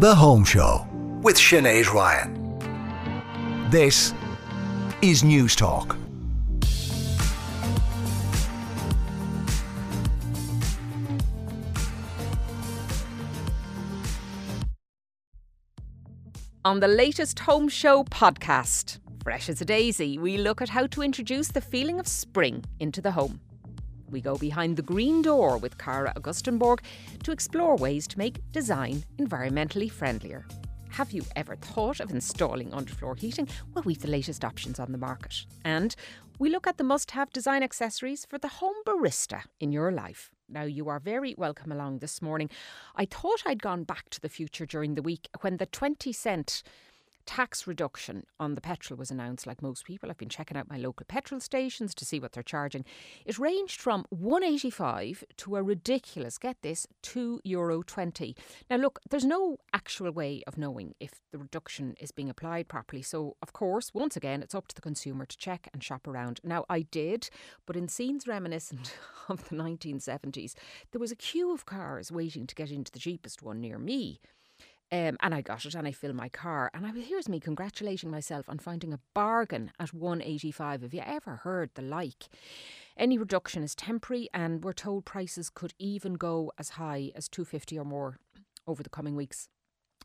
The Home Show with Sinead Ryan. This is Newstalk. On the latest Home Show podcast, Fresh as a Daisy, we look at how to introduce the feeling of spring into the home. We go behind the green door with Cara Augustenborg to explore ways to make design environmentally friendlier. Have you ever thought of installing underfloor heating? Well, we've the latest options on the market. And we look at the must have design accessories for the home barista in your life. Now, you are very welcome along this morning. I thought I'd gone back to the future during the week when the 20 cent tax reduction on the petrol was announced, like most people. I've been checking out my local petrol stations to see what they're charging. It ranged from 185 to a ridiculous, get this, €2 euro 20. Now, look, there's no actual way of knowing if the reduction is being applied properly. So, of course, once again, it's up to the consumer to check and shop around. Now, I did, but in scenes reminiscent of the 1970s, there was a queue of cars waiting to get into the cheapest one near me. Um, and I got it and I filled my car. And I, was, here's me congratulating myself on finding a bargain at 185. Have you ever heard the like? Any reduction is temporary, and we're told prices could even go as high as 250 or more over the coming weeks.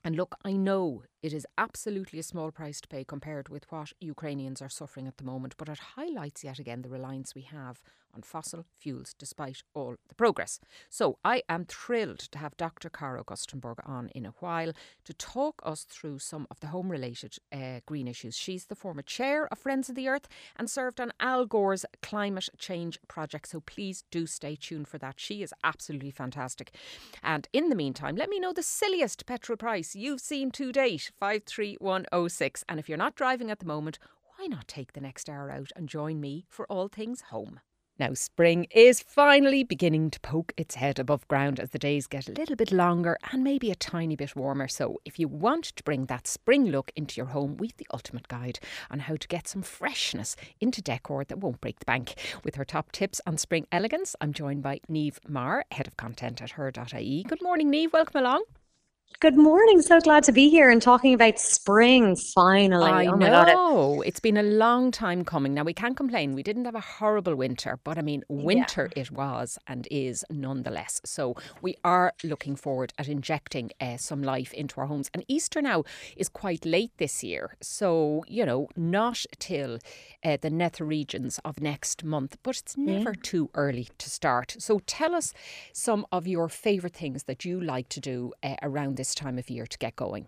And look, I know it is absolutely a small price to pay compared with what Ukrainians are suffering at the moment, but it highlights yet again the reliance we have on fossil fuels despite all the progress. So I am thrilled to have Dr. Cara Augustenborg on in a while to talk us through some of the home related uh, green issues. She's the former chair of Friends of the Earth and served on Al Gore's climate change project. So please do stay tuned for that. She is absolutely fantastic. And in the meantime, let me know the silliest petrol price you've seen to date 53106. And if you're not driving at the moment, why not take the next hour out and join me for all things home? Now, spring is finally beginning to poke its head above ground as the days get a little bit longer and maybe a tiny bit warmer. So, if you want to bring that spring look into your home, we've the ultimate guide on how to get some freshness into decor that won't break the bank. With her top tips on spring elegance, I'm joined by Niamh Maher, head of content at her.ie. Good morning, Niamh. Welcome along. Good morning. So glad to be here and talking about spring finally. I oh know. It. has been a long time coming. Now, we can't complain. We didn't have a horrible winter, but I mean, winter yeah. it was and is nonetheless. So we are looking forward at injecting uh, some life into our homes. And Easter now is quite late this year. So, you know, not till uh, the nether regions of next month, but it's never yeah. too early to start. So tell us some of your favourite things that you like to do uh, around this time of year to get going?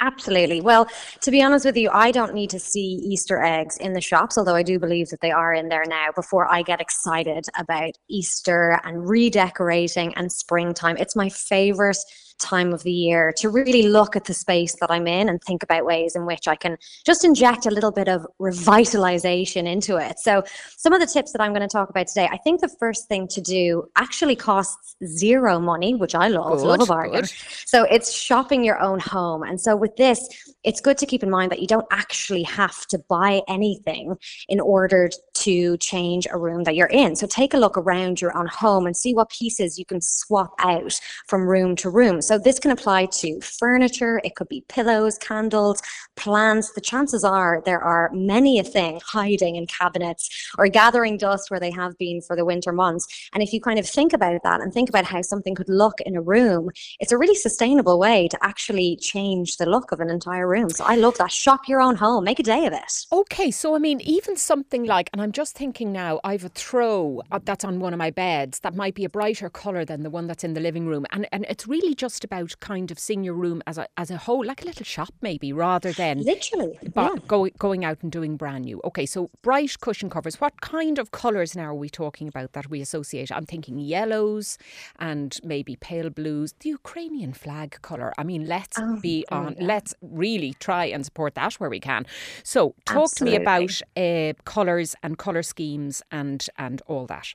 Absolutely. Well, to be honest with you, I don't need to see Easter eggs in the shops, although I do believe that they are in there now before I get excited about Easter and redecorating and springtime. It's my favorite time of the year to really look at the space that I'm in and think about ways in which I can just inject a little bit of revitalization into it. So, some of the tips that I'm going to talk about today, I think the first thing to do actually costs zero money, which I love, good, love a bargain. Good. So, it's shopping your own home. And so, with this, it's good to keep in mind that you don't actually have to buy anything in order to change a room that you're in. So, take a look around your own home and see what pieces you can swap out from room to room. So this can apply to furniture, it could be pillows, candles, plants. The chances are there are many a thing hiding in cabinets or gathering dust where they have been for the winter months. And if you kind of think about that and think about how something could look in a room, it's a really sustainable way to actually change the look of an entire room. So I love that. Shop your own home, make a day of it. Okay, so I mean, even something like, and I'm just thinking now, I have a throw that's on one of my beds that might be a brighter colour than the one that's in the living room. And, and it's really just about kind of seeing your room as a as a whole, like a little shop, maybe, rather than literally yeah. going going out and doing brand new. Okay, so bright cushion covers. What kind of colours now are we talking about that we associate? I'm thinking yellows and maybe pale blues. The Ukrainian flag colour. I mean, let's oh, be on. Yeah. Let's really try and support that where we can. So, talk Absolutely. to me about uh, colours and colour schemes and and all that.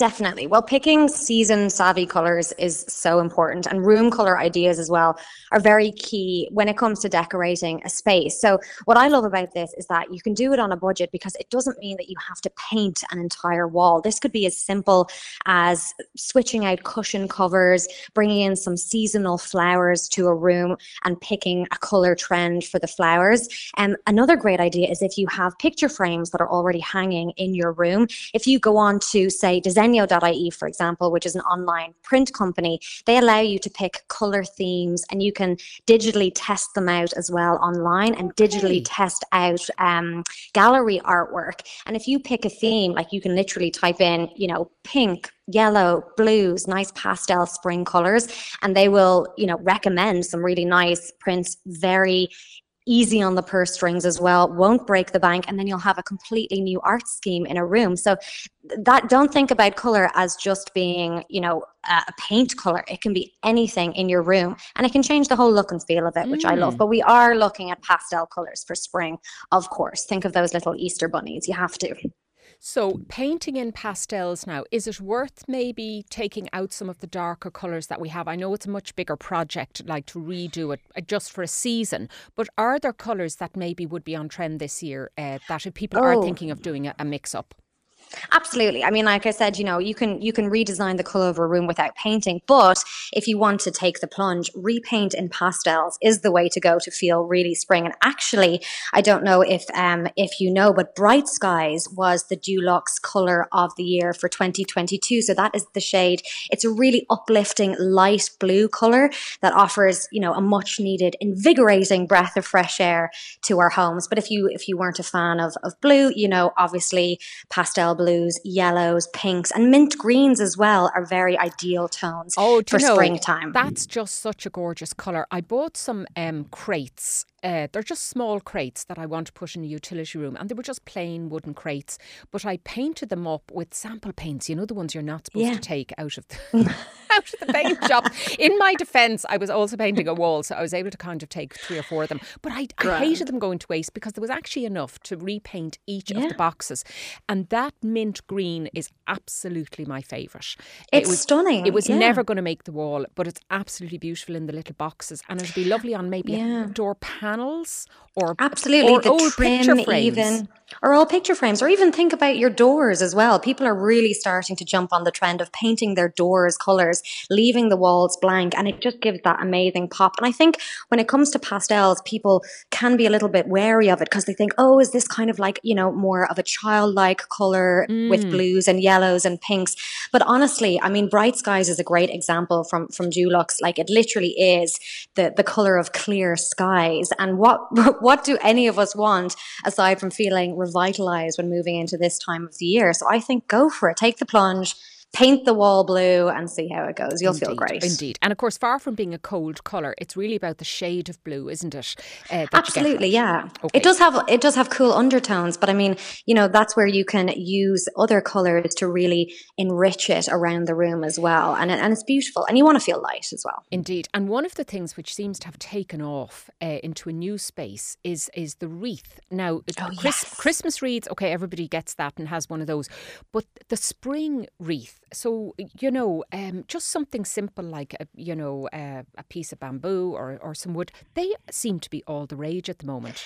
Definitely. Well, picking season savvy colors is so important, and room color ideas as well are very key when it comes to decorating a space. So, what I love about this is that you can do it on a budget because it doesn't mean that you have to paint an entire wall. This could be as simple as switching out cushion covers, bringing in some seasonal flowers to a room, and picking a color trend for the flowers. And um, another great idea is if you have picture frames that are already hanging in your room, if you go on to, say, design For example, which is an online print company, they allow you to pick color themes and you can digitally test them out as well online and digitally test out um, gallery artwork. And if you pick a theme, like you can literally type in, you know, pink, yellow, blues, nice pastel spring colors, and they will, you know, recommend some really nice prints, very easy on the purse strings as well, won't break the bank, and then you'll have a completely new art scheme in a room. So that don't think about color as just being, you know, a paint color. It can be anything in your room and it can change the whole look and feel of it, which mm. I love. Mm. But we are looking at pastel colors for spring, of course. Think of those little Easter bunnies. You have to. So, painting in pastels now, is it worth maybe taking out some of the darker colours that we have? I know it's a much bigger project, like to redo it uh, just for a season, but are there colours that maybe would be on trend this year uh, that if people oh. are thinking of doing a, a mix up? Absolutely. I mean, like I said, you know, you can you can redesign the color of a room without painting, but if you want to take the plunge, repaint in pastels is the way to go to feel really spring. And actually, I don't know if um if you know, but Bright Skies was the Dulux color of the year for 2022. So that is the shade. It's a really uplifting light blue color that offers, you know, a much needed invigorating breath of fresh air to our homes. But if you if you weren't a fan of of blue, you know, obviously pastel blues, yellows, pinks, and mint greens as well are very ideal tones oh, for know, springtime. That's just such a gorgeous colour. I bought some um, crates uh, they're just small crates that I want to put in a utility room, and they were just plain wooden crates. But I painted them up with sample paints. You know the ones you're not supposed yeah. to take out of the out of the paint shop. In my defence, I was also painting a wall, so I was able to kind of take three or four of them. But I, I hated them going to waste because there was actually enough to repaint each yeah. of the boxes, and that mint green is absolutely my favourite. It's it was, stunning. It was yeah. never going to make the wall, but it's absolutely beautiful in the little boxes, and it'd be lovely on maybe a door panels or absolutely or the old trim even or all picture frames or even think about your doors as well people are really starting to jump on the trend of painting their doors colors leaving the walls blank and it just gives that amazing pop and i think when it comes to pastels people can be a little bit wary of it because they think oh is this kind of like you know more of a childlike color mm. with blues and yellows and pinks but honestly i mean bright skies is a great example from from dulux like it literally is the the color of clear skies and what what do any of us want aside from feeling revitalized when moving into this time of the year? So I think go for it. Take the plunge paint the wall blue and see how it goes. You'll indeed, feel great. Indeed. And of course, far from being a cold colour, it's really about the shade of blue, isn't it? Uh, Absolutely, yeah. Okay. It does have it does have cool undertones, but I mean, you know, that's where you can use other colours to really enrich it around the room as well. And, and it's beautiful. And you want to feel light as well. Indeed. And one of the things which seems to have taken off uh, into a new space is is the wreath. Now, oh, Chris, yes. Christmas wreaths, okay, everybody gets that and has one of those. But the spring wreath so you know, um, just something simple like a, you know uh, a piece of bamboo or or some wood. They seem to be all the rage at the moment.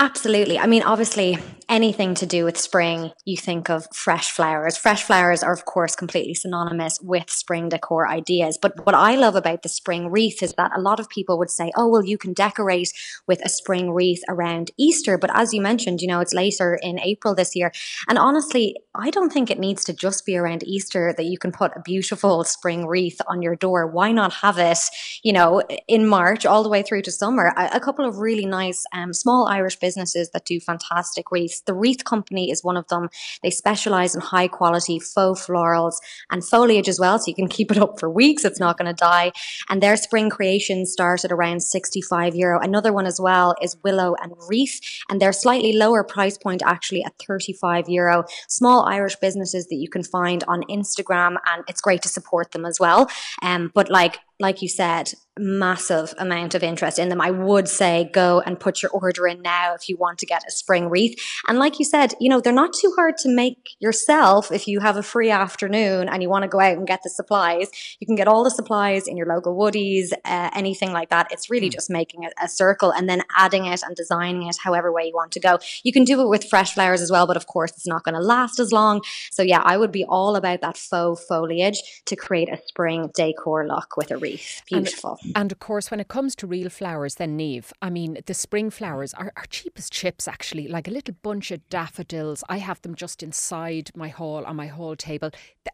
Absolutely. I mean, obviously, anything to do with spring, you think of fresh flowers. Fresh flowers are, of course, completely synonymous with spring decor ideas. But what I love about the spring wreath is that a lot of people would say, oh, well, you can decorate with a spring wreath around Easter. But as you mentioned, you know, it's later in April this year. And honestly, I don't think it needs to just be around Easter that you can put a beautiful spring wreath on your door. Why not have it, you know, in March all the way through to summer? A, a couple of really nice um, small Irish businesses businesses that do fantastic wreaths. The Wreath Company is one of them. They specialize in high quality faux florals and foliage as well. So you can keep it up for weeks. It's not going to die. And their spring creations start at around 65 euro. Another one as well is Willow and Wreath. And they're slightly lower price point actually at 35 euro. Small Irish businesses that you can find on Instagram and it's great to support them as well. Um, but like like you said, massive amount of interest in them. I would say go and put your order in now if you want to get a spring wreath. And like you said, you know, they're not too hard to make yourself if you have a free afternoon and you want to go out and get the supplies. You can get all the supplies in your local Woodies, uh, anything like that. It's really mm. just making a, a circle and then adding it and designing it however way you want to go. You can do it with fresh flowers as well, but of course it's not going to last as long. So yeah, I would be all about that faux foliage to create a spring decor look with a wreath. Beautiful. And, and of course, when it comes to real flowers, then Niamh, I mean, the spring flowers are, are cheap as chips actually, like a little bunch of daffodils. I have them just inside my hall on my hall table.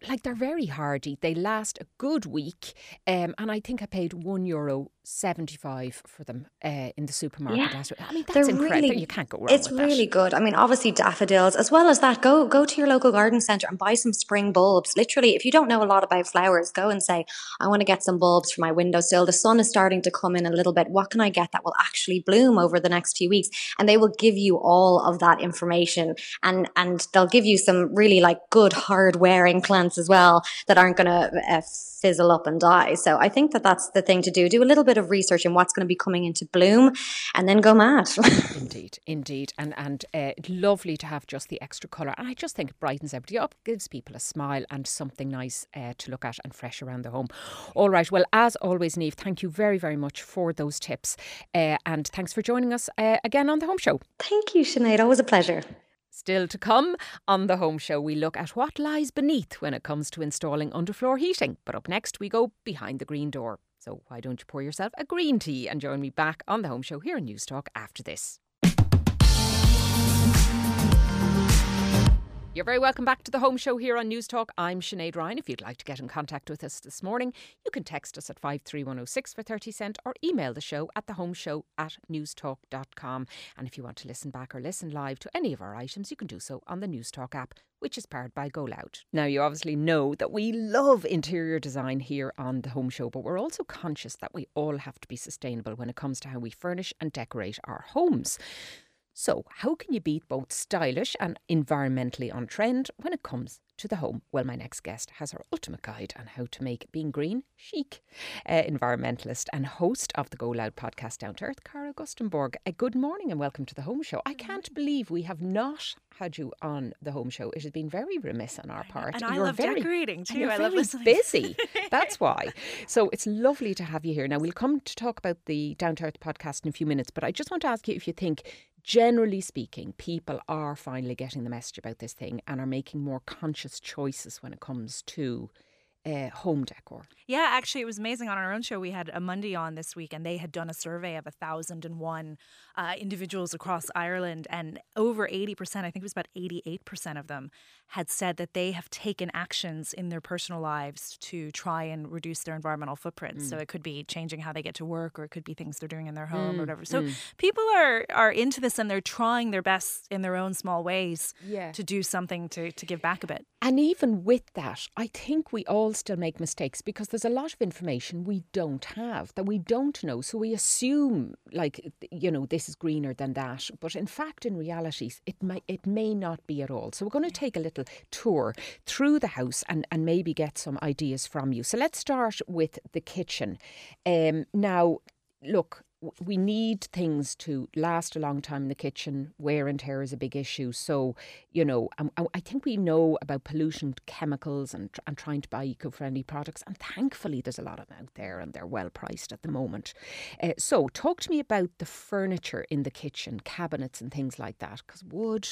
Like they're very hardy. They last a good week. Um, and I think I paid one euro 75 for them uh, in the supermarket yeah. I mean, that's incredible. Really, you can't go wrong It's really that. good. I mean, obviously daffodils, as well as that, go go to your local garden centre and buy some spring bulbs. Literally, if you don't know a lot about flowers, go and say, I want to get some bulbs for my windowsill. The sun is starting to come in a little bit. What can I get that will actually bloom over the next few weeks? And they will give you all of that information and, and they'll give you some really like good hard wearing plants as well that aren't going to uh, fizzle up and die. So I think that that's the thing to do. Do a little bit of research in what's going to be coming into bloom and then go mad. indeed, indeed. And and uh, lovely to have just the extra colour. And I just think it brightens everybody up, gives people a smile and something nice uh, to look at and fresh around the home. All right. Well, as always, Niamh, thank you very, very much for those tips. Uh, and thanks for joining us uh, again on the Home Show. Thank you, Sinead. Always a pleasure. Still to come on the home show, we look at what lies beneath when it comes to installing underfloor heating. But up next, we go behind the green door. So why don't you pour yourself a green tea and join me back on the home show here in Newstalk after this? You're very welcome back to the home show here on Newstalk. I'm Sinead Ryan. If you'd like to get in contact with us this morning, you can text us at 53106 for 30 cent or email the show at thehomeshow at newstalk.com. And if you want to listen back or listen live to any of our items, you can do so on the Newstalk app, which is powered by Go Loud. Now, you obviously know that we love interior design here on the home show, but we're also conscious that we all have to be sustainable when it comes to how we furnish and decorate our homes. So, how can you beat both stylish and environmentally on trend when it comes to the home? Well, my next guest has her ultimate guide on how to make being green chic. Uh, environmentalist and host of the Go Loud podcast Down to Earth, Cara Augustenborg. Uh, good morning and welcome to the home show. I can't believe we have not had you on the home show. It has been very remiss on our part. And I love very, decorating too. You're I love listening. busy. That's why. So it's lovely to have you here. Now we'll come to talk about the Down to Earth podcast in a few minutes, but I just want to ask you if you think generally speaking, people are finally getting the message about this thing and are making more conscious choices when it comes to uh, home decor. Yeah, actually, it was amazing. On our own show, we had a Monday on this week, and they had done a survey of a thousand and one uh, individuals across Ireland, and over eighty percent, I think it was about eighty-eight percent of them, had said that they have taken actions in their personal lives to try and reduce their environmental footprint. Mm. So it could be changing how they get to work, or it could be things they're doing in their home, mm. or whatever. So mm. people are are into this, and they're trying their best in their own small ways yeah. to do something to to give back a bit. And even with that, I think we all still make mistakes because there's a lot of information we don't have that we don't know. So we assume, like, you know, this is greener than that. But in fact, in reality, it may, it may not be at all. So we're going to take a little tour through the house and, and maybe get some ideas from you. So let's start with the kitchen. Um, now, look, we need things to last a long time in the kitchen. Wear and tear is a big issue. So, you know, um, I think we know about pollution chemicals and, and trying to buy eco friendly products. And thankfully, there's a lot of them out there and they're well priced at the moment. Uh, so, talk to me about the furniture in the kitchen, cabinets and things like that. Because wood,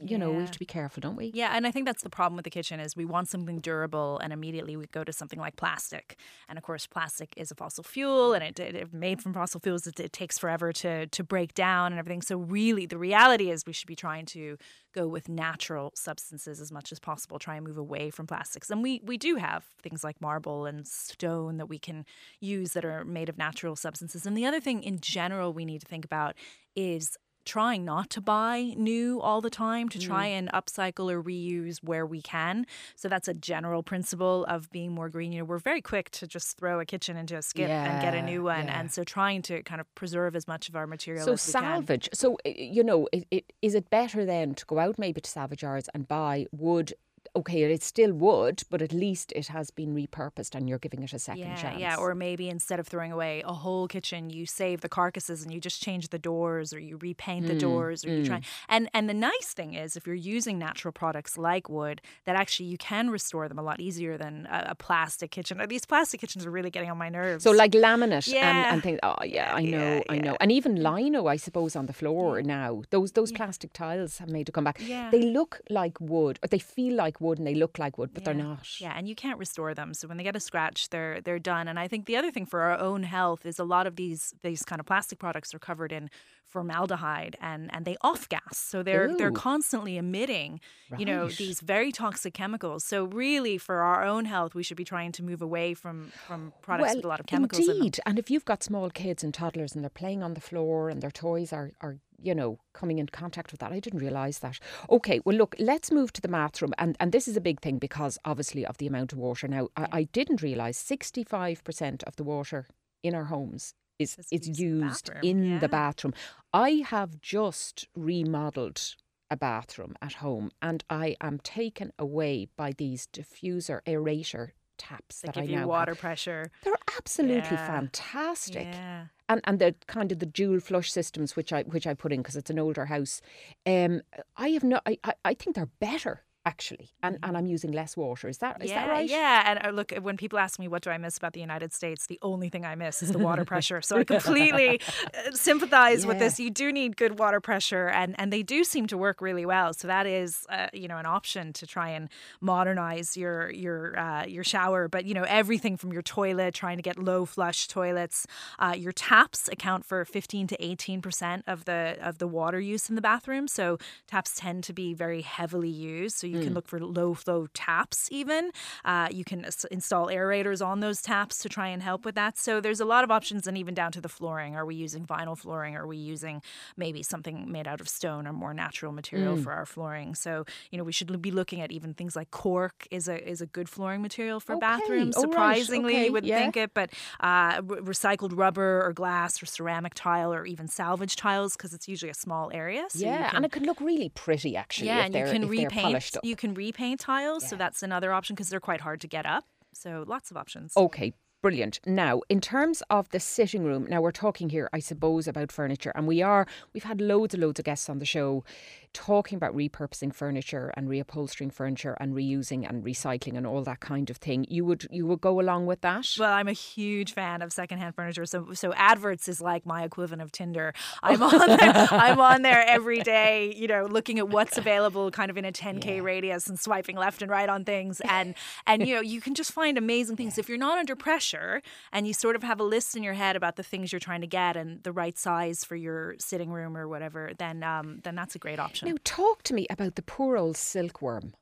you yeah. know, we have to be careful, don't we? Yeah, and I think that's the problem with the kitchen is we want something durable, and immediately we go to something like plastic. And of course, plastic is a fossil fuel, and it, it, it made from fossil fuels, it, it, takes forever to to break down and everything. So really, the reality is we should be trying to go with natural substances as much as possible. Try and move away from plastics, and we we do have things like marble and stone that we can use that are made of natural substances. And the other thing in general we need to think about is trying not to buy new all the time to try mm. and upcycle or reuse where we can. So that's a general principle of being more green. You know, we're very quick to just throw a kitchen into a skip yeah, and get a new one, yeah. and so trying to kind of preserve as much of our material. So as we salvage. Can. So you know, it, it, is it better then to go out maybe to salvage yards and buy wood okay, it's still wood, but at least it has been repurposed and you're giving it a second yeah, chance. Yeah, or maybe instead of throwing away a whole kitchen, you save the carcasses and you just change the doors or you repaint the Mm, doors or you try. Mm. And and the nice thing is if you're using natural products like wood, that actually you can restore them a lot easier than a, a plastic kitchen. These plastic kitchens are really getting on my nerves. So like laminate Yeah. and, and things. Oh yeah, I know, yeah, I know. And even mm. lino, I suppose, on the floor mm. now. Those those plastic tiles have made to come back. Yeah. They look like wood, or they feel like wood, and they look like wood, but they're not. Yeah, and you can't restore them. So when they get a scratch, they're they're done. And I think the other thing for our own health is a lot of these these kind of plastic products are covered in formaldehyde and and they off gas. So they're they're constantly emitting, you know, these very toxic chemicals. So really for our own health, we should be trying to move away from from products with a lot of chemicals in them. indeed. And if you've got small kids and toddlers and they're playing on the floor and their toys are, are you know, coming in contact with that, I didn't realise that. Okay, well, look, let's move to the bathroom. And, and this is a big thing because obviously of the amount of water. Now, I, I didn't realise 65% of the water in our homes is, Is is used in the used bathroom, in yeah. the bathroom. I have just remodelled a bathroom at home and I am taken away by these diffuser aerator taps They that give I you now have. water pressure. They're absolutely Yeah. fantastic. Yeah. And and the kind of the dual flush systems which I which I put in because it's an older house. Um I have no I, I, I think they're better actually. And and I'm using less water. Is that is yeah, that right? Yeah, and uh, look, when people ask me what do I miss about the United States, the only thing I miss is the water pressure. So I completely uh, sympathize with this. You do need good water pressure, and and they do seem to work really well. So that is, uh, you know, an option to try and modernize your your uh, your shower. But you know, everything from your toilet, trying to get low flush toilets, uh, your taps account for fifteen to eighteen percent of the of the water use in the bathroom. So taps tend to be very heavily used. So you can look for low flow taps. Even uh, you can install aerators on those taps to try and help with that. So there's a lot of options, and even down to the flooring. Are we using vinyl flooring? Are we using maybe something made out of stone or more natural material for our flooring? So you know we should be looking at even things like cork is a is a good flooring material for Okay. bathrooms. Oh, right. Surprisingly, Okay. you wouldn't Yeah. think it, but uh, re- recycled rubber or glass or ceramic tile or even salvage tiles because it's usually a small area. So yeah, can- and it could look really pretty actually. yeah, if and you can repaint. You can repaint tiles, so that's another option because they're quite hard to get up. So lots of options. Okay, brilliant. Now, in terms of the sitting room, now we're talking here, I suppose, about furniture, and we are. We've had loads and loads of guests on the show talking about repurposing furniture and reupholstering furniture and reusing and recycling and all that kind of thing. You would you would go along with that? Well, I'm a huge fan of secondhand furniture. So, so adverts is like my equivalent of Tinder. I'm on there. I'm on there every day. You know, looking at what's available, kind of in a 10k radius, and swiping left and right on things. And and you know, you can just find amazing things if you're not under pressure and you sort of have a list in your head about the things you're trying to get and the right size for your sitting room or whatever. Then um, then that's a great option. Now, talk to me about the poor old silkworm.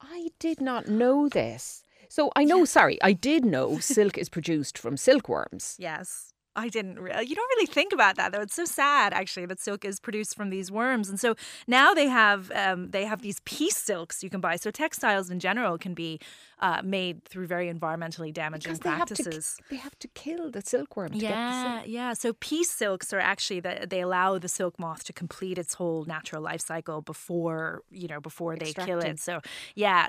I did not know this. So I know, sorry, I did know silk is produced from silkworms. Yes. I didn't. Re- you don't really think about that though. It's so sad actually that silk is produced from these worms, and so now they have um, they have these peace silks you can buy. So textiles in general can be uh, made through very environmentally damaging Because they have, to, practices. they have to kill the silkworm to get the Yeah, yeah. So peace silks are actually that they allow the silk moth to complete its whole natural life cycle before you know before they kill it. So yeah,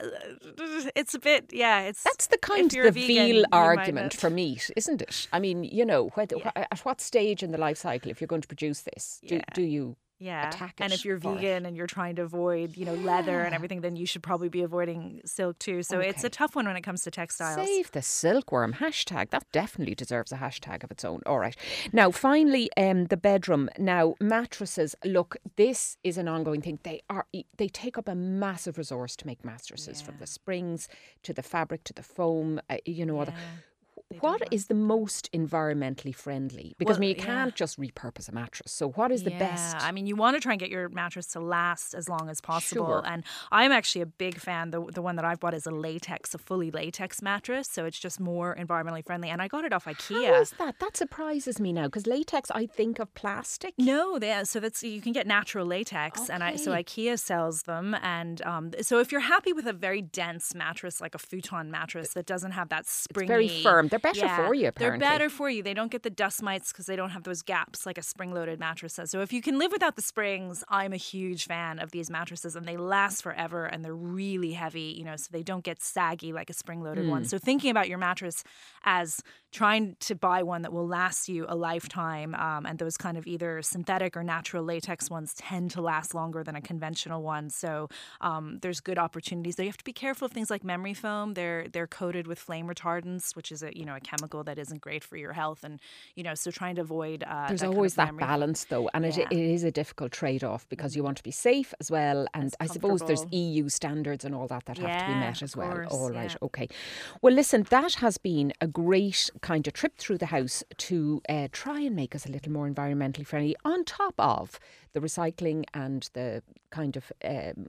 it's a bit yeah. It's That's the kind you're the vegan, veal argument for meat, isn't it? I mean, you know, whether, wh- at what stage in the life cycle, if you're going to produce this, do, Yeah. do you yeah. attack and if you're vegan and you're trying to avoid, you know, leather and everything, then you should probably be avoiding silk too. So it's a tough one when it comes to textiles. Save the silkworm hashtag. That definitely deserves a hashtag of its own. All right. Now, finally, um, the bedroom. Now, mattresses. Look, this is an ongoing thing. They are they take up a massive resource to make mattresses, from the springs to the fabric to the foam. Uh, you know, all the, what is the most environmentally friendly? Because I mean, you yeah. can't just repurpose a mattress. So, what is the best? I mean, you want to try and get your mattress to last as long as possible. Sure. And I'm actually a big fan. The the one that I've bought is a latex, a fully latex mattress, so it's just more environmentally friendly. And I got it off IKEA. How is that? That surprises me now because latex, I think of plastic. No, they, so that's you can get natural latex, and I, so IKEA sells them. And um, so if you're happy with a very dense mattress, like a futon mattress that doesn't have that It's springy, very firm. They're they're better Yeah, for you. Apparently, They're better for you. They don't get the dust mites because they don't have those gaps like a spring loaded mattress does. So if you can live without the springs, I'm a huge fan of these mattresses and they last forever and they're really heavy, you know, so they don't get saggy like a spring loaded one. So thinking about your mattress as trying to buy one that will last you a lifetime um, and those kind of either synthetic or natural latex ones tend to last longer than a conventional one. So um, there's good opportunities. Though you have to be careful of things like memory foam. They're they're coated with flame retardants, which is a you know a chemical that isn't great for your health, and you know so trying to avoid. Uh, There's that kind always of that balance, though, and it, it is a difficult trade off because you want to be safe as well. And It's I suppose there's. EU standards and all that that have to be met as well. course, all right, yeah. okay. Well, listen, that has been a great kind of trip through the house to uh, try and make us a little more environmentally friendly, on top of the recycling and the kind of um,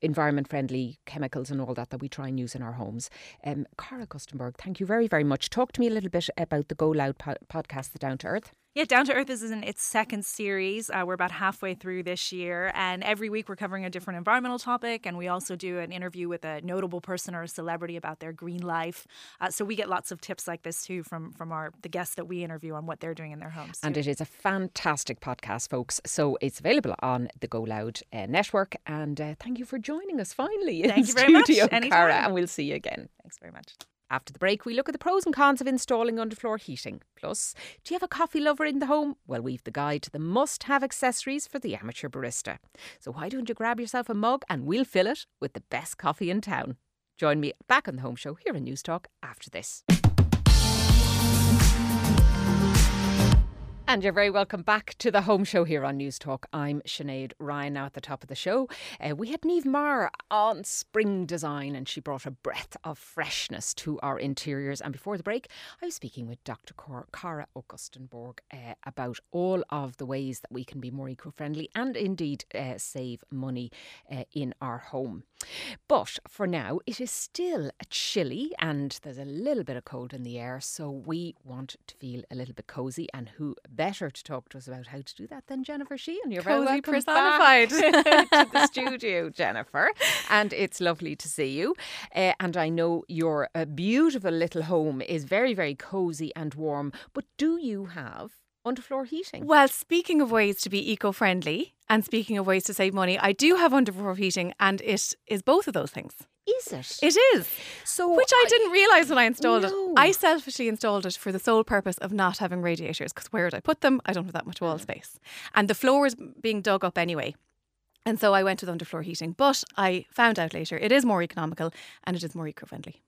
environment friendly chemicals and all that that we try and use in our homes. Um, Cara Augustenborg, thank you very, very much. Talk to me a little bit about the Go Loud po- podcast, The Down to Earth. Yeah, Down to Earth is in its second series. Uh, we're about halfway through this year, and every week we're covering a different environmental topic, and we also do an interview with a notable person or a celebrity about their green life. Uh, so we get lots of tips like this too from from our the guests that we interview on what they're doing in their homes. And too. it is a fantastic podcast, folks. So it's available on the Go Loud uh, network. And uh, thank you for joining us finally in Thank you very much. studio, Anytime. Cara. And we'll see you again. Thanks very much. After the break, we look at the pros and cons of installing underfloor heating. Plus, do you have a coffee lover in the home? Well, we've the guide to the must have accessories for the amateur barista. So why don't you grab yourself a mug and we'll fill it with the best coffee in town? Join me back on the home show here in Newstalk after this. And you're very welcome back to the home show here on Newstalk. I'm Sinead Ryan now at the top of the show. Uh, we had Niamh Maher on spring design and she brought a breath of freshness to our interiors. And before the break, I was speaking with Dr. Cara Augustenborg uh, about all of the ways that we can be more eco friendly and indeed uh, save money uh, in our home. But for now, it is still chilly and there's a little bit of cold in the air. So we want to feel a little bit cozy. And who better to talk to us about how to do that than Jennifer Sheahan? You're very Cozy welcome personified. to the studio, Jennifer. And it's lovely to see you. Uh, and I know your uh, beautiful little home is very, very cozy and warm. But do you have underfloor heating? Well, speaking of ways to be eco friendly and speaking of ways to save money, I do have underfloor heating and it is both of those things. Is it? It is. So Which I didn't realise when I installed No. it. I selfishly installed it for the sole purpose of not having radiators because where would I put them? I don't have that much wall space. And the floor is being dug up anyway. And so I went with underfloor heating. But I found out later it is more economical and it is more eco friendly.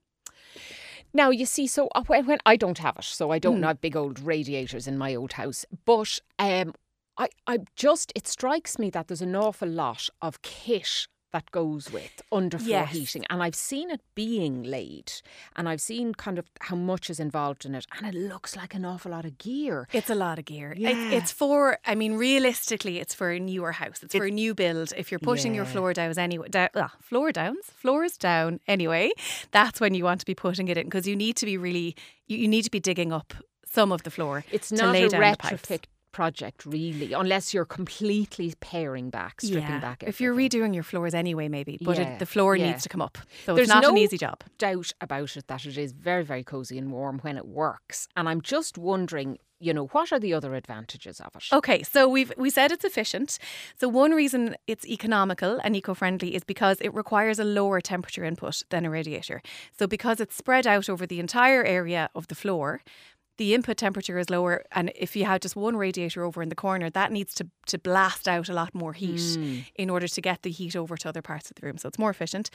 Now you see, so uh, when, when I don't have it, so I don't have big old radiators in my old house. But um, I, I just it strikes me that there's an awful lot of kit that goes with underfloor Yes. heating, and I've seen it being laid, and I've seen kind of how much is involved in it, and it looks like an awful lot of gear. It's a lot of gear. Yeah. It's, it's for, I mean, realistically, it's for a newer house. It's, for a new build. If you're putting your floor downs anyway, da, uh, floor downs, floors down anyway, that's when you want to be putting it in because you need to be really, you, you need to be digging up some of the floor. It's to not lay a down the retrofit project really, unless you're completely paring back, stripping yeah. back. If you're redoing your floors anyway, maybe, but Yeah, it, the floor yeah. needs to come up. So There's it's not no an easy job. doubt about it that it is very, very cozy and warm when it works. And I'm just wondering, you know, what are the other advantages of it? Okay, so we've we said it's efficient. So one reason it's economical and eco-friendly is because it requires a lower temperature input than a radiator. So because it's spread out over the entire area of the floor, the input temperature is lower and if you have just one radiator over in the corner, that needs to to blast out a lot more heat in order to get the heat over to other parts of the room. So it's more efficient.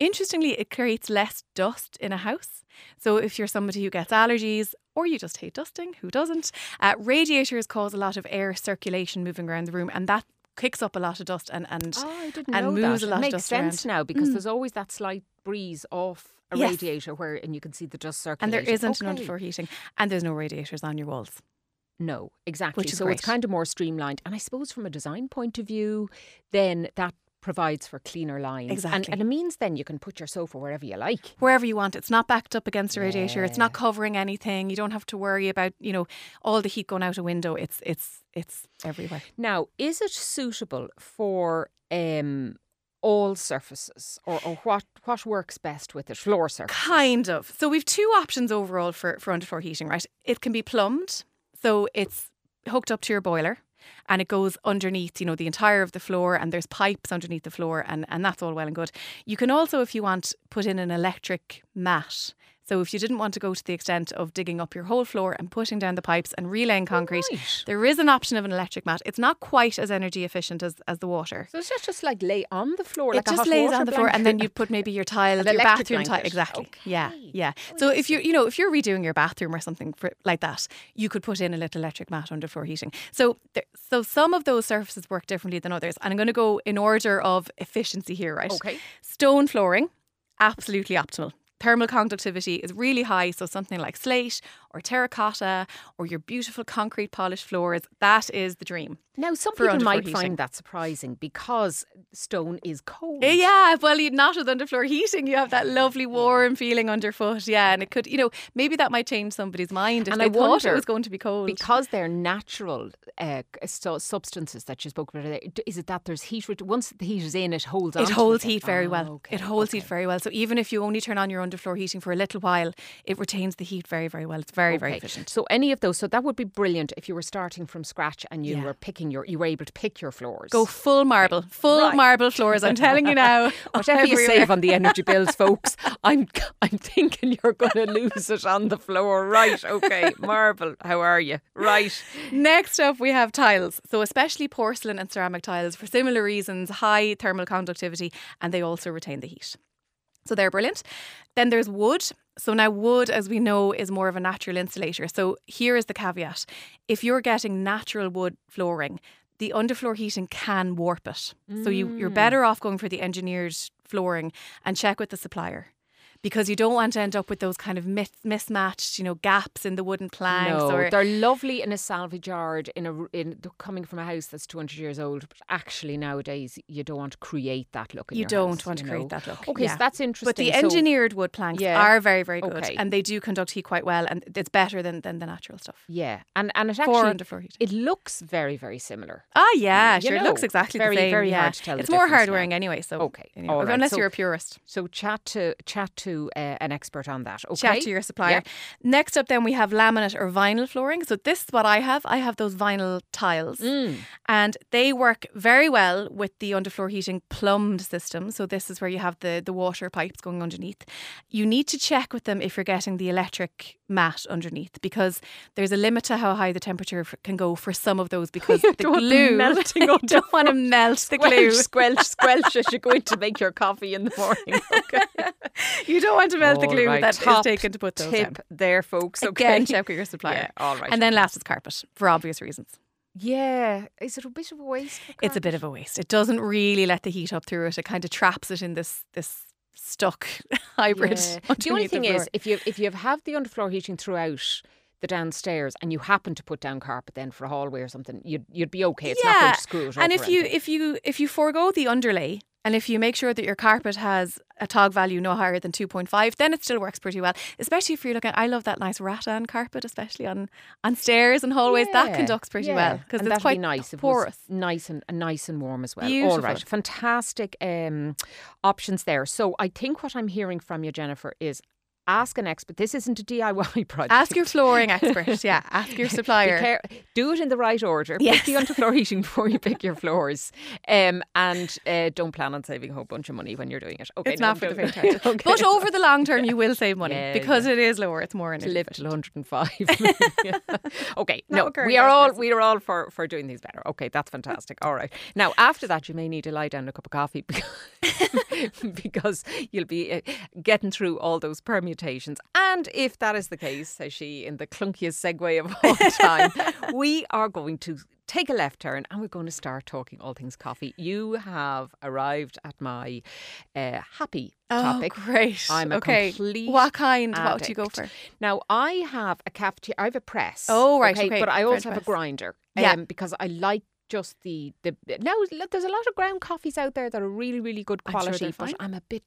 Interestingly, it creates less dust in a house. So if you're somebody who gets allergies or you just hate dusting, who doesn't? Uh, radiators cause a lot of air circulation moving around the room, and that kicks up a lot of dust and and Oh, I didn't and know moves that. a lot it of makes dust sense around. now because Mm. there's always that slight breeze off a Yes. radiator where and you can see the dust circle and there isn't an Okay. underfloor heating, and there's no radiators on your walls. No, exactly. Which is so it's kind of more streamlined. And I suppose from a design point of view, then that provides for cleaner lines. And, Exactly. and it means then you can put your sofa wherever you like. Wherever you want, it's not backed up against a radiator. It's not covering anything. You don't have to worry about you know all the heat going out a window. It's it's it's everywhere. Now, is it suitable for um, all surfaces, or, or what what works best with it? Floor surface. Kind of. So we've two options overall for, for underfloor heating, right? It can be plumbed, so it's hooked up to your boiler and it goes underneath, you know, the entire of the floor and there's pipes underneath the floor and, and that's all well and good. You can also, if you want, put in an electric mat so if you didn't want to go to the extent of digging up your whole floor and putting down the pipes and relaying concrete, right. there is an option of an electric mat. It's not quite as energy efficient as, as the water. So it's just, just like lay on the floor, it like a just lays on the floor, and then you put maybe your tile, your bathroom tile. blanket. Exactly. Yeah, Okay. yeah. Oh, so if you you know if you're redoing your bathroom or something for, like that, you could put in a little electric mat under floor heating. So there, so some of those surfaces work differently than others, and I'm going to go in order of efficiency here, right? Okay. Stone flooring, absolutely optimal. Thermal conductivity is really high, so something like slate or terracotta or your beautiful concrete polished floors, that is the dream. Now, some people might heating. find that surprising because stone is cold. Eh, Yeah, well, not with underfloor heating. You have that lovely warm feeling underfoot. Yeah, and it could, you know, maybe that might change somebody's mind if And they I thought it was going to be cold. Because they're natural uh, substances that you spoke about, is it that there's heat? Once the heat is in, it holds on. it holds heat very Ah, well. okay, It holds heat very well. So even if you only turn on your underfloor heating for a little while, it retains the heat very, very well. It's very, very Okay. efficient. So any of those, so that would be brilliant if you were starting from scratch and you Yeah. were picking your, you were able to pick your floors. Go full marble, full Right. marble floors. I'm telling you now. Whatever you save on the energy bills, folks, I'm I'm thinking you're going to lose it on the floor. Right? Okay, marble. How are you? Right. Next up, we have tiles. So, especially porcelain and ceramic tiles for similar reasons, high thermal conductivity, and they also retain the heat. So, they're brilliant. Then there's wood. So, now wood, as we know, is more of a natural insulator. So, here is the caveat if you're getting natural wood flooring, the underfloor heating can warp it. So, you, you're mm. better off going for the engineered flooring and check with the supplier. Because you don't want to end up with those kind of mis- mismatched, you know, gaps in the wooden planks. No, or they're lovely in a salvage yard in a in coming from a house that's 200 years old. But actually, nowadays you don't want to create that look. In You don't house, want to you create that look. Okay, yeah. so that's interesting. But the So- engineered wood planks Yeah. are very, very good, Okay. and they do conduct heat quite well, and it's better than, than the natural stuff. yeah, and and it actually it looks very very similar. Ah, yeah, you sure. it looks exactly very, the same. very yeah. hard to tell It's more hard wearing anyway. So Okay, you know, right. unless So- you're a purist. So chat to chat to uh, an expert on that. Okay, Chat to your supplier. Next up, then we have laminate or vinyl flooring. So this is what I have. I have those vinyl tiles, Mm. and they work very well with the underfloor heating plumbed system. So this is where you have the the water pipes going underneath. You need to check with them if you're getting the electric mat underneath because there's a limit to how high the temperature can go for some of those because the don't want them glue melting you don't want to melt the glue. Squelch, squelch, squelch as you're going to make your coffee in the morning. Okay. You don't want to melt the glue right, that is top taken to put those Tip down. there, folks. Okay. Again, check with your supplier. Yeah, all right. And then last is carpet for obvious reasons. Yeah, is it a bit of a waste? It's a bit of a waste. It doesn't really let the heat up through it. It kind of traps it in this this stuck hybrid. Yeah. The only thing floor. is, if you if you have the underfloor heating throughout the downstairs and you happen to put down carpet then for a hallway or something, you'd you'd be okay. It's not going to screw it up. and if you anything. if you if you forego the underlay and if you make sure that your carpet has a tog value no higher than 2.5 then it still works pretty well especially if you're looking I love that nice rattan carpet especially on on stairs and hallways that conducts pretty yeah. well because it's quite be nice. porous nice and nice and warm as well. All Beautiful. right, fantastic um, options there. So I think what I'm hearing from you, Jennifer, is ask an expert. This isn't a DIY project. ask your flooring expert yeah ask your supplier care- do it in the right order. Yes. Pick the underfloor heating before you pick your floors, um, and uh, don't plan on saving a whole bunch of money when you're doing it. Okay, it's no, not for the don't- faint-hearted. Okay. But over the long term, you will save money Yeah, because it is lower. It's more to energy live till 105. Okay, no, we are all we are all for for doing these better. Okay, that's fantastic. All right, now after that, you may need to lie down a cup of coffee because, because you'll be uh, getting through all those permutations. And if that is the case, says she in the clunkiest segue of all time, we are going to take a left turn and we're going to start talking all things coffee. You have arrived at my uh, happy topic. Oh, great. I'm a okay. complete What kind? What would you go for? Now I have a cafetiere. I have a press. Oh, right, okay, But I French also have a press. grinder. Yeah. Um, because I like just the the. Now there's a lot of ground coffees out there that are really really good quality I'm sure but. I'm a bit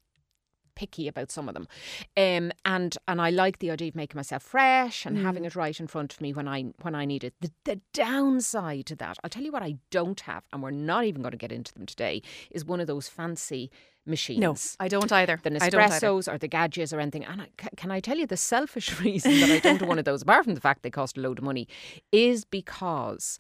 picky about some of them. Um, and and I like the idea of making myself fresh and having Mm. it right in front of me when I when I need it. The, the downside to that, I'll tell you what I don't have, and we're not even going to get into them today, is one of those fancy machines. No, I don't either. The don't either. Or the Gadgets or anything. And I, can I tell you the selfish reason that I don't have one of those, apart from the fact they cost a load of money, is because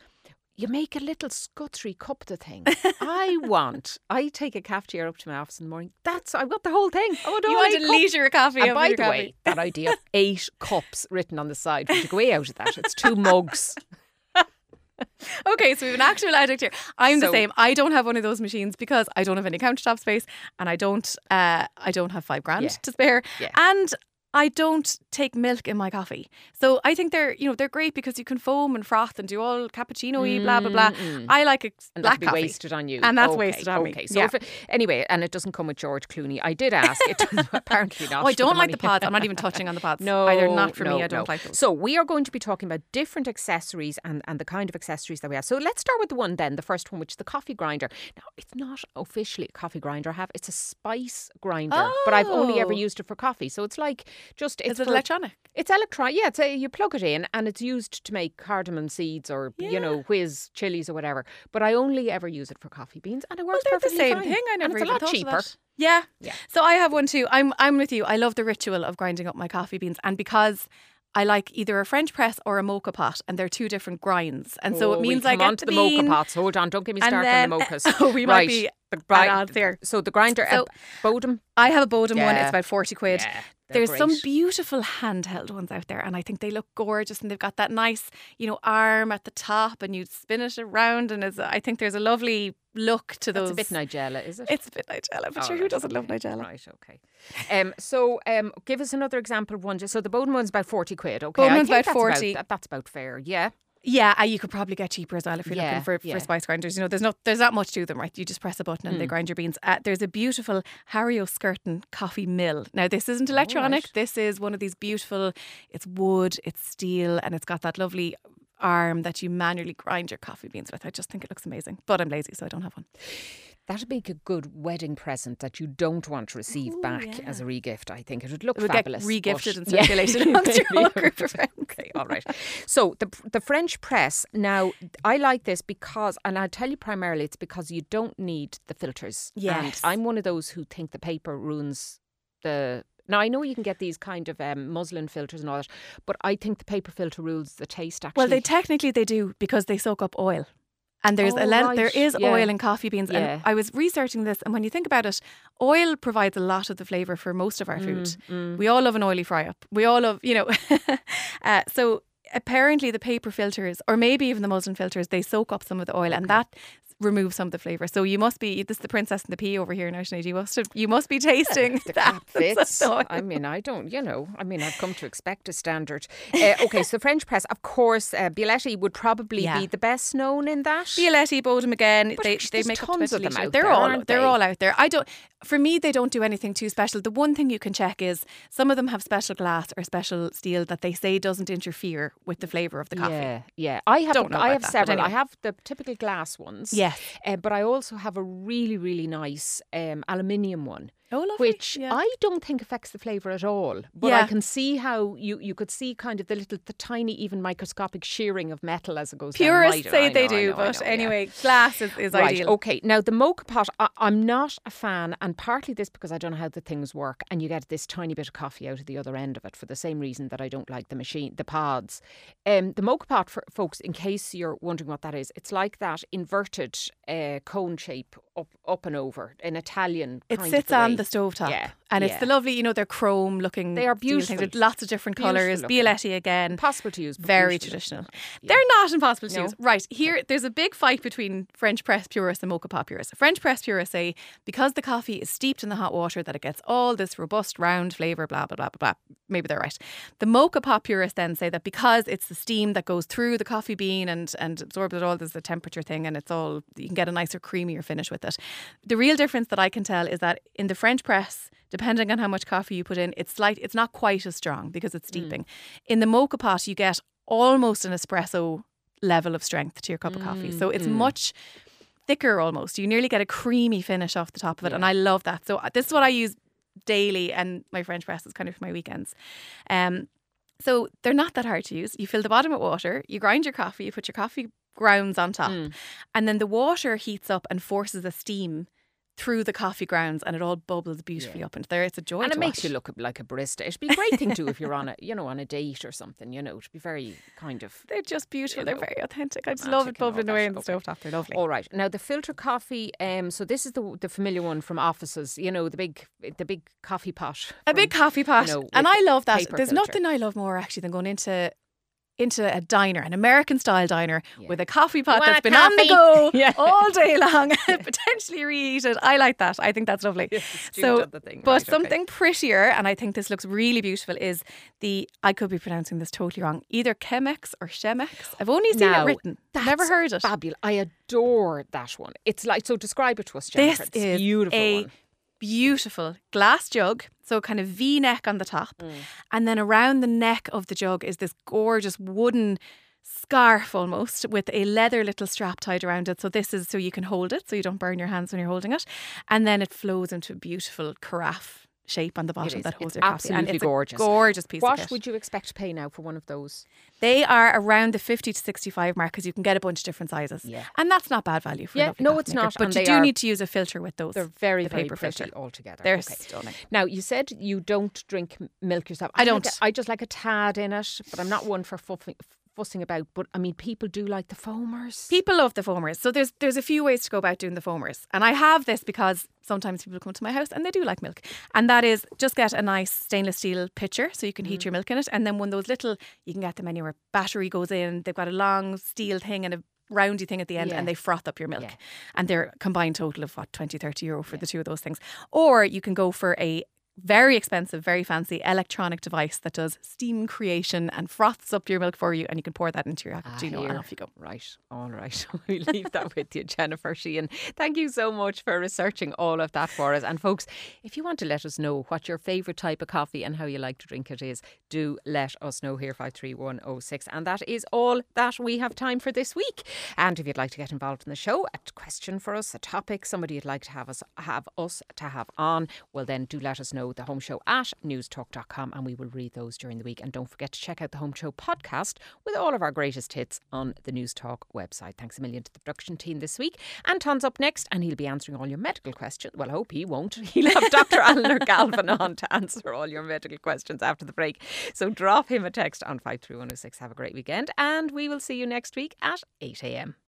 you make a little scuttery the thing. I want, I take a cafetiere up to my office in the morning. That's, I've got the whole thing. I want You want cups. leisure coffee And by the coffee. way, that idea of eight cups written on the side, go way out of that? It's two mugs. Okay, so we have an actual addict here. I'm the same. I don't have one of those machines because I don't have any countertop space, and I don't. Uh, I don't have five grand Yeah. to spare, Yeah. and I don't take milk in my coffee. So I think they're you know they're great because you can foam and froth and do all cappuccino y blah blah blah. I like a And black coffee. wasted on you. And that's Okay, wasted on me. Okay, so Yeah. if it, anyway, and it doesn't come with George Clooney. I did ask. It does- apparently not. Oh, I don't like money. the pods. I'm not even touching on the pods. No, They're not for no, me. I don't no. like those. So we are going to be talking about different accessories and, and the kind of accessories that we have. So let's start with the one then, the first one, which is the coffee grinder. Now it's not officially a coffee grinder I have; it's a spice grinder, but I've only ever Oh. used it for coffee. So it's like just it's Is it electronic? It's electronic. Yeah, it's a, you plug it in and it's used to make cardamom seeds or you know whiz chilies or whatever. But I only ever use it for coffee beans, and it Well, works the perfectly same fine. thing. I never And it's a lot cheaper. Yeah. Yeah. So I have one too. I'm I'm with you. I love the ritual of grinding up my coffee beans, and because I like either a French press or a moka pot, and they're two different grinds, and so Oh, it means we'll I get on to the, the moka pots. Hold on, don't get me started then- on the mochas. Oh, we might be the at odds here. So the grinder, So- Bodum. I have a Bodum one. It's about forty quid. Yeah, they're There's some beautiful handheld ones out there, and I think they look gorgeous. And they've got that nice, you know, arm at the top, and you spin it around, and it's, I think there's a lovely look to those. It's a bit Nigella, is it? It's a bit Nigella, but Oh, sure, who doesn't love okay, Nigella? Right, okay. Um, so um, give us another example of one. Just so the Bodum one's about forty quid. Okay, Bodum I one's think about that's 40. that- that's about fair. Yeah. Yeah, uh, you could probably get cheaper as well if you're Yeah, looking for, yeah. for spice grinders. You know, there's not there's not much to them, right? You just press a button and they Mm. grind your beans. Uh, there's a beautiful Hario Skerton coffee mill. Now, this isn't electronic. right. This is one of these beautiful. It's wood, it's steel, and it's got that lovely arm that you manually grind your coffee beans with. I just think it looks amazing, but I'm lazy, so I don't have one. That'd make a good wedding present that you don't want to receive Ooh, back as a regift. I think it would look It would get fabulous. regifted but- and circulated amongst your whole group of friends. Okay, all right. So the the French press. Now I like this because, and I'll tell you primarily, it's because you don't need the filters. And I'm one of those who think the paper ruins the. Now I know you can get these kind of um, muslin filters and all that, but I think the paper filter rules the taste. Actually, Well, they technically they do because they soak up oil. And there's Oh, a len- there right, is yeah. oil in coffee beans. Yeah. And I was researching this, and when you think about it, oil provides a lot of the flavour for most of our food. Mm, We all love an oily fry up. We all love, you know. uh, so apparently the paper filters, or maybe even the muslin filters, they soak up some of the oil, and that removes some of the flavour. So you must be this is the princess and the pea over here in Sinead. You must have, you must be tasting the that. fits. I mean, I don't, you know, I mean, I've come to expect a standard. Uh, okay, so French press, of course, uh, Bialetti would probably Yeah. be the best known in that. Bialetti, Bodum again. But they they make tons of them out They're there, all they're they? all out there. I don't. For me, they don't do anything too special. The one thing you can check is some of them have special glass or special steel that they say doesn't interfere with the flavour of the coffee. Yeah, yeah. I have Don't know I have that, several. I have the typical glass ones. Yes. Uh, but I also have a really, really nice um, aluminium one. Oh. Which Yeah. I don't think affects the flavour at all. But Yeah. I can see how you, you could see kind of the little, the tiny, even microscopic shearing of metal as it goes down. Purists say I they do, know, but know, yeah. anyway, glass is, is Right, ideal. okay. Now, the moka pot, I, I'm not a fan, and partly this because I don't know how the things work, and you get this tiny bit of coffee out of the other end of it for the same reason that I don't like the machine, the pods. Um, the moka pot, for folks, in case you're wondering what that is, it's like that inverted uh, cone shape up, up and over, an Italian. It kind sits of on. The stovetop. Yeah, And it's yeah. the lovely, you know, they're chrome looking. They are things beautiful. with lots of different colours. Bialetti again. Impossible to use. Very traditional. Yeah. They're not impossible to No. use. Right. Here, there's a big fight between French press purists and moka pot purists. French press purists say because the coffee is steeped in the hot water that it gets all this robust round flavour, blah, blah, blah, blah, blah. Maybe they're right. The moka pot purists then say that because it's the steam that goes through the coffee bean and, and absorbs it all, there's a temperature thing and it's all, you can get a nicer, creamier finish with it. The real difference that I can tell is that in the French press, depending on how much coffee you put in, it's slight, it's not quite as strong because it's steeping. In the moka pot, you get almost an espresso level of strength to your cup of coffee. So it's much thicker almost. You nearly get a creamy finish off the top of it. And I love that. So uh, this is what I use daily, and my French press is kind of for my weekends. Um, so they're not that hard to use. You fill the bottom with water, you grind your coffee, you put your coffee grounds on top, Mm. and then the water heats up and forces a steam through the coffee grounds, and it all bubbles beautifully up into there. It's a joy, and it makes watch. you look like a barista. It'd be a great thing too if you're on a, you know, on a date or something. You know, it'd be very kind of. They're just beautiful. They're know, very authentic. I just love it bubbling away in the Okay. stovetop. They're lovely. All right. Now the filter coffee. Um. So this is the the familiar one from offices. You know, the big the big coffee pot. a big coffee pot, know, and I love that. There's filter. nothing I love more actually than going into into a diner, an American style diner, Yeah. with a coffee pot that's been on the coffee? go Yeah. all day long, potentially reheated. I like that. I think that's lovely. Yeah, so, thing, but right, okay. something prettier, and I think this looks really beautiful, is the I could be pronouncing this totally wrong. Either Chemex or Chemex. I've only seen Now, it written. Never heard it. Fabulous. I adore that one. It's like so. Describe it to us, Jennifer. This It's is beautiful a one. Beautiful glass jug, so kind of V neck on the top, Mm. and then around the neck of the jug is this gorgeous wooden scarf almost with a leather little strap tied around it. So this is so you can hold it, so you don't burn your hands when you're holding it, and then it flows into a beautiful carafe shape on the bottom that holds It's your coffee. And absolutely it's a gorgeous. gorgeous piece of What would you expect to pay now for one of those? They are around the 50 to 65 mark because you can get a bunch of different sizes. Yeah. And that's not bad value for Yeah, no, it's maker, not, But you do need to use a filter with those. They're very, the very paper filter. altogether. They're Okay. stunning. Now you said you don't drink milk yourself. I like don't. a- I just like a tad in it, but I'm not one for fuffing, fussing about. But I mean, people do like the foamers. People love the foamers. So there's there's a few ways to go about doing the foamers. And I have this because sometimes people come to my house and they do like milk. And that is just get a nice stainless steel pitcher so you can heat your mm. milk in it. And then one of those little you can get them anywhere battery goes in. They've got a long steel thing and a roundy thing at the end Yeah. and they froth up your milk. Yeah. And they're combined total of what, 20, 30 euro for the two of those things. Or you can go for a very expensive, very fancy electronic device that does steam creation and froths up your milk for you, and you can pour that into your cappuccino, ah, here. and off you go. Right, all right. we leave that with you, Jennifer Sheahan. Thank you so much for researching all of that for us. And folks, if you want to let us know what your favourite type of coffee and how you like to drink it is, do let us know here five three one oh six. And that is all that we have time for this week. And if you'd like to get involved in the show, a question for us, a topic, somebody you'd like to have us have us to have on, well then do let us know the home show at newstalk.com and we will read those during the week. And don't forget to check out the home show podcast with all of our greatest hits on the Newstalk website. Thanks a million to the production team this week. Anton's up next and he'll be answering all your medical questions. Well, I hope he won't. He'll have Dr. Eleanor Galvin on to answer all your medical questions after the break. So drop him a text on 53106. Have a great weekend and we will see you next week at 8 a.m.